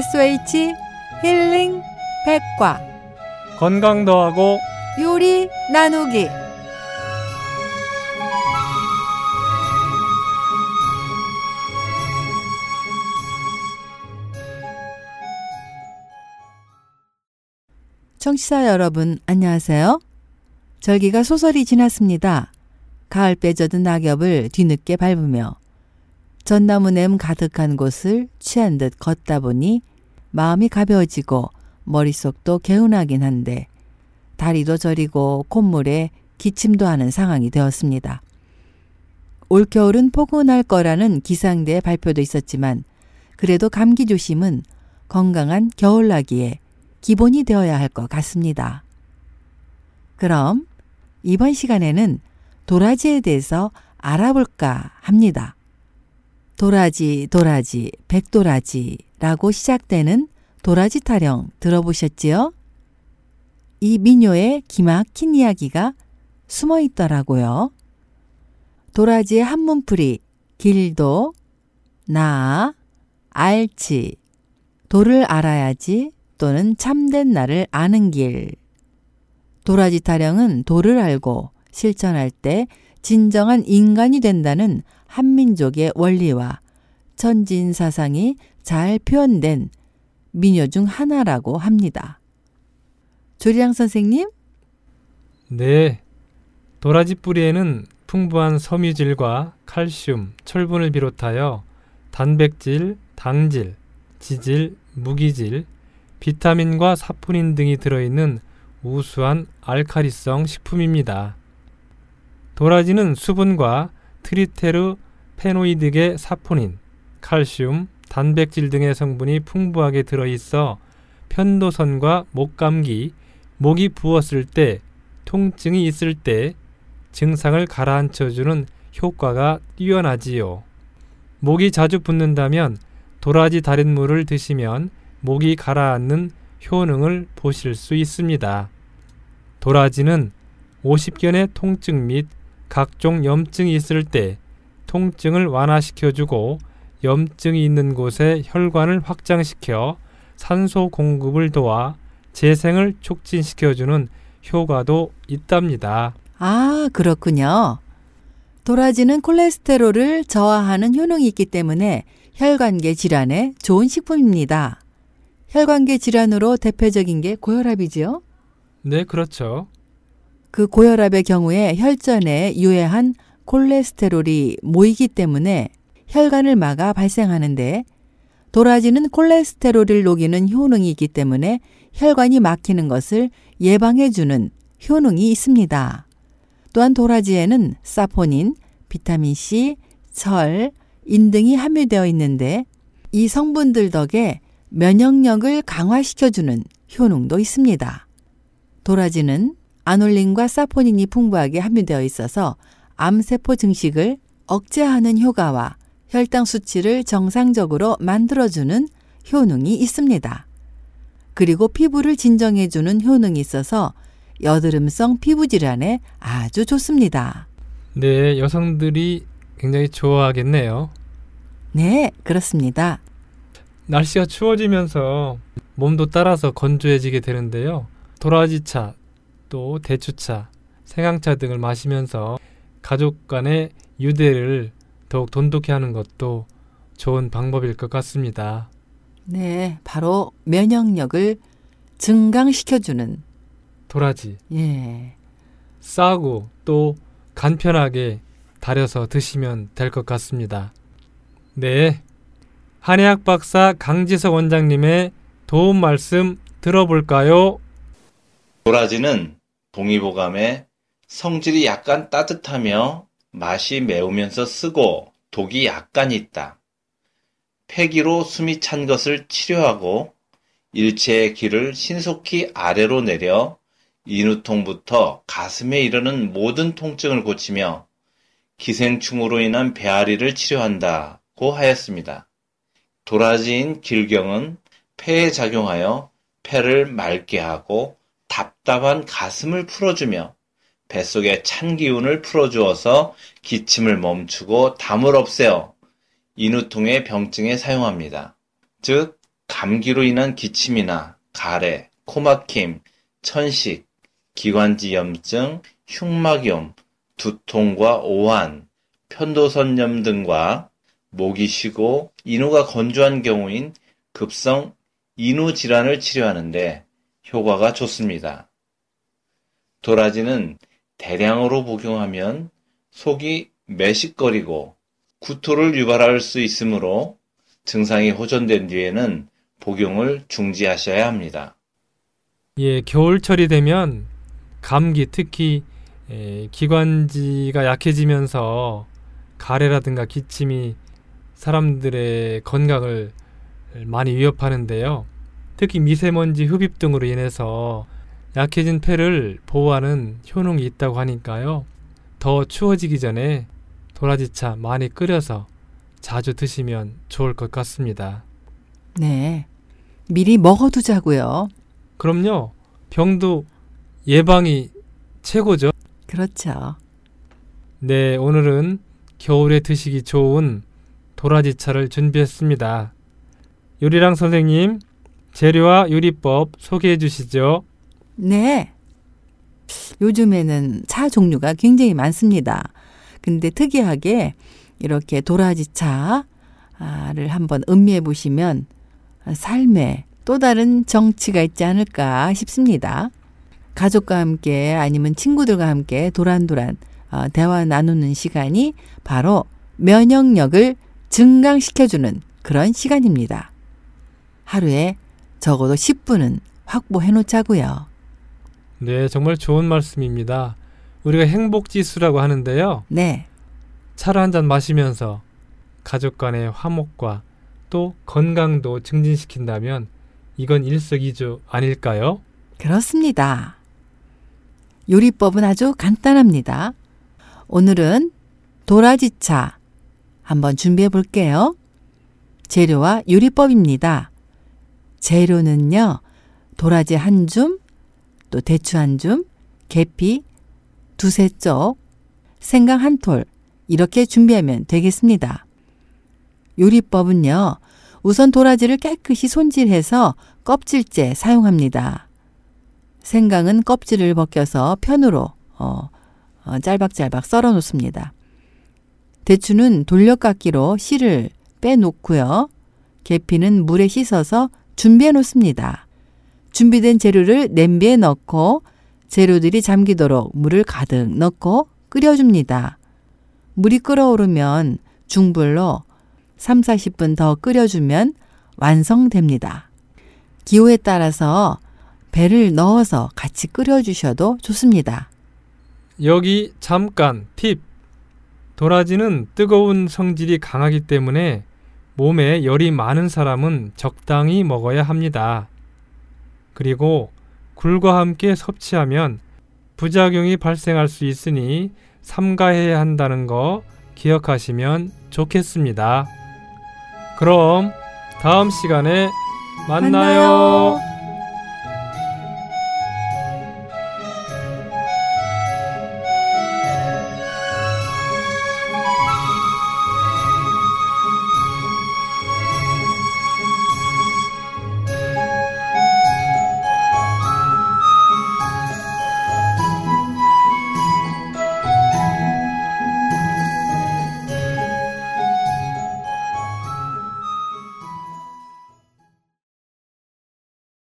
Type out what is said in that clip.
SH 힐링 백과 건강 더하고 요리 나누기 청취자 여러분 안녕하세요. 절기가 소설이 지났습니다. 가을 빼져든 낙엽을 뒤늦게 밟으며 전나무 냄 가득한 곳을 취한 듯 걷다 보니 마음이 가벼워지고 머릿속도 개운하긴 한데 다리도 저리고 콧물에 기침도 하는 상황이 되었습니다. 올겨울은 포근할 거라는 기상대의 발표도 있었지만 그래도 감기 조심은 건강한 겨울나기에 기본이 되어야 할 것 같습니다. 그럼 이번 시간에는 도라지에 대해서 알아볼까 합니다. 도라지, 도라지, 백도라지라고 시작되는 도라지 타령 들어보셨지요? 이 민요의 기막힌 이야기가 숨어 있더라고요. 도라지의 한문풀이 길도, 나, 알지, 도를 알아야지 또는 참된 나를 아는 길. 도라지 타령은 도를 알고 실천할 때 진정한 인간이 된다는 한민족의 원리와 천진 사상이 잘 표현된 민요 중 하나라고 합니다. 조리양 선생님? 네. 도라지 뿌리에는 풍부한 섬유질과 칼슘, 철분을 비롯하여 단백질, 당질, 지질, 무기질, 비타민과 사포닌 등이 들어있는 우수한 알카리성 식품입니다. 도라지는 수분과 트리테르 페노이드계 사포닌, 칼슘, 단백질 등의 성분이 풍부하게 들어있어 편도선과 목감기, 목이 부었을 때, 통증이 있을 때 증상을 가라앉혀주는 효과가 뛰어나지요. 목이 자주 붓는다면 도라지 달인 물을 드시면 목이 가라앉는 효능을 보실 수 있습니다. 도라지는 50견의 통증 및 각종 염증이 있을 때 통증을 완화시켜주고 염증이 있는 곳에 혈관을 확장시켜 산소 공급을 도와 재생을 촉진시켜주는 효과도 있답니다. 아, 그렇군요. 도라지는 콜레스테롤을 저하하는 효능이 있기 때문에 혈관계 질환에 좋은 식품입니다. 혈관계 질환으로 대표적인 게 고혈압이지요? 네, 그렇죠. 그 고혈압의 경우에 혈전에 유해한 콜레스테롤이 모이기 때문에 혈관을 막아 발생하는데 도라지는 콜레스테롤을 녹이는 효능이 있기 때문에 혈관이 막히는 것을 예방해주는 효능이 있습니다. 또한 도라지에는 사포닌, 비타민C, 철, 인 등이 함유되어 있는데 이 성분들 덕에 면역력을 강화시켜주는 효능도 있습니다. 도라지는 아놀린과 사포닌이 풍부하게 함유되어 있어서 암세포 증식을 억제하는 효과와 혈당 수치를 정상적으로 만들어주는 효능이 있습니다. 그리고 피부를 진정해주는 효능이 있어서 여드름성 피부 질환에 아주 좋습니다. 네, 여성들이 굉장히 좋아하겠네요. 네, 그렇습니다. 날씨가 추워지면서 몸도 따라서 건조해지게 되는데요. 도라지차, 또 대추차, 생강차 등을 마시면서 가족 간의 유대를 더욱 돈독히 하는 것도 좋은 방법일 것 같습니다. 네, 바로 면역력을 증강시켜주는 도라지. 예. 싸고 또 간편하게 달여서 드시면 될 것 같습니다. 네. 한의학 박사 강지석 원장님의 도움 말씀 들어볼까요? 도라지는 동의보감에 성질이 약간 따뜻하며 맛이 매우면서 쓰고 독이 약간 있다. 폐기로 숨이 찬 것을 치료하고 일체의 기를 신속히 아래로 내려 인후통부터 가슴에 이르는 모든 통증을 고치며 기생충으로 인한 배앓이를 치료한다고 하였습니다. 도라지인 길경은 폐에 작용하여 폐를 맑게 하고 답답한 가슴을 풀어주며 뱃속의 찬 기운을 풀어주어서 기침을 멈추고 담을 없애어 인후통의 병증에 사용합니다. 즉 감기로 인한 기침이나 가래, 코막힘, 천식, 기관지 염증, 흉막염, 두통과 오한, 편도선염 등과 목이 쉬고 인후가 건조한 경우인 급성 인후 질환을 치료하는데 효과가 좋습니다. 도라지는 대량으로 복용하면 속이 매식거리고 구토를 유발할 수 있으므로 증상이 호전된 뒤에는 복용을 중지하셔야 합니다. 예, 겨울철이 되면 감기 특히 에, 기관지가 약해지면서 가래라든가 기침이 사람들의 건강을 많이 위협하는데요. 특히 미세먼지 흡입 등으로 인해서 약해진 폐를 보호하는 효능이 있다고 하니까요. 더 추워지기 전에 도라지차 많이 끓여서 자주 드시면 좋을 것 같습니다. 네. 미리 먹어두자고요. 그럼요. 병도 예방이 최고죠. 그렇죠. 네, 오늘은 겨울에 드시기 좋은 도라지차를 준비했습니다. 요리랑 선생님, 재료와 요리법 소개해 주시죠. 네. 요즘에는 차 종류가 굉장히 많습니다. 근데 특이하게 이렇게 도라지 차를 한번 음미해 보시면 삶에 또 다른 정치가 있지 않을까 싶습니다. 가족과 함께 아니면 친구들과 함께 도란도란 어, 대화 나누는 시간이 바로 면역력을 증강시켜주는 그런 시간입니다. 하루에 적어도 10분은 확보해 놓자고요. 네, 정말 좋은 말씀입니다. 우리가 행복 지수라고 하는데요. 네, 차를 한 잔 마시면서 가족 간의 화목과 또 건강도 증진시킨다면 이건 일석이조 아닐까요? 그렇습니다. 요리법은 아주 간단합니다. 오늘은 도라지차 한번 준비해 볼게요. 재료와 요리법입니다. 재료는요, 도라지 한 줌, 또 대추 한 줌, 계피 두세 쪽, 생강 한 톨, 이렇게 준비하면 되겠습니다. 요리법은요, 우선 도라지를 깨끗이 손질해서 껍질째 사용합니다. 생강은 껍질을 벗겨서 편으로 어, 어, 짤박짤박 썰어 놓습니다. 대추는 돌려깎기로 씨를 빼놓고요. 계피는 물에 씻어서 준비해 놓습니다. 준비된 재료를 냄비에 넣고 재료들이 잠기도록 물을 가득 넣고 끓여줍니다. 물이 끓어오르면 중불로 3, 40분 더 끓여주면 완성됩니다. 기호에 따라서 배를 넣어서 같이 끓여주셔도 좋습니다. 여기 잠깐 팁. 도라지는 뜨거운 성질이 강하기 때문에 몸에 열이 많은 사람은 적당히 먹어야 합니다. 그리고 굴과 함께 섭취하면 부작용이 발생할 수 있으니 삼가해야 한다는 거 기억하시면 좋겠습니다. 그럼 다음 시간에 만나요. 만나요.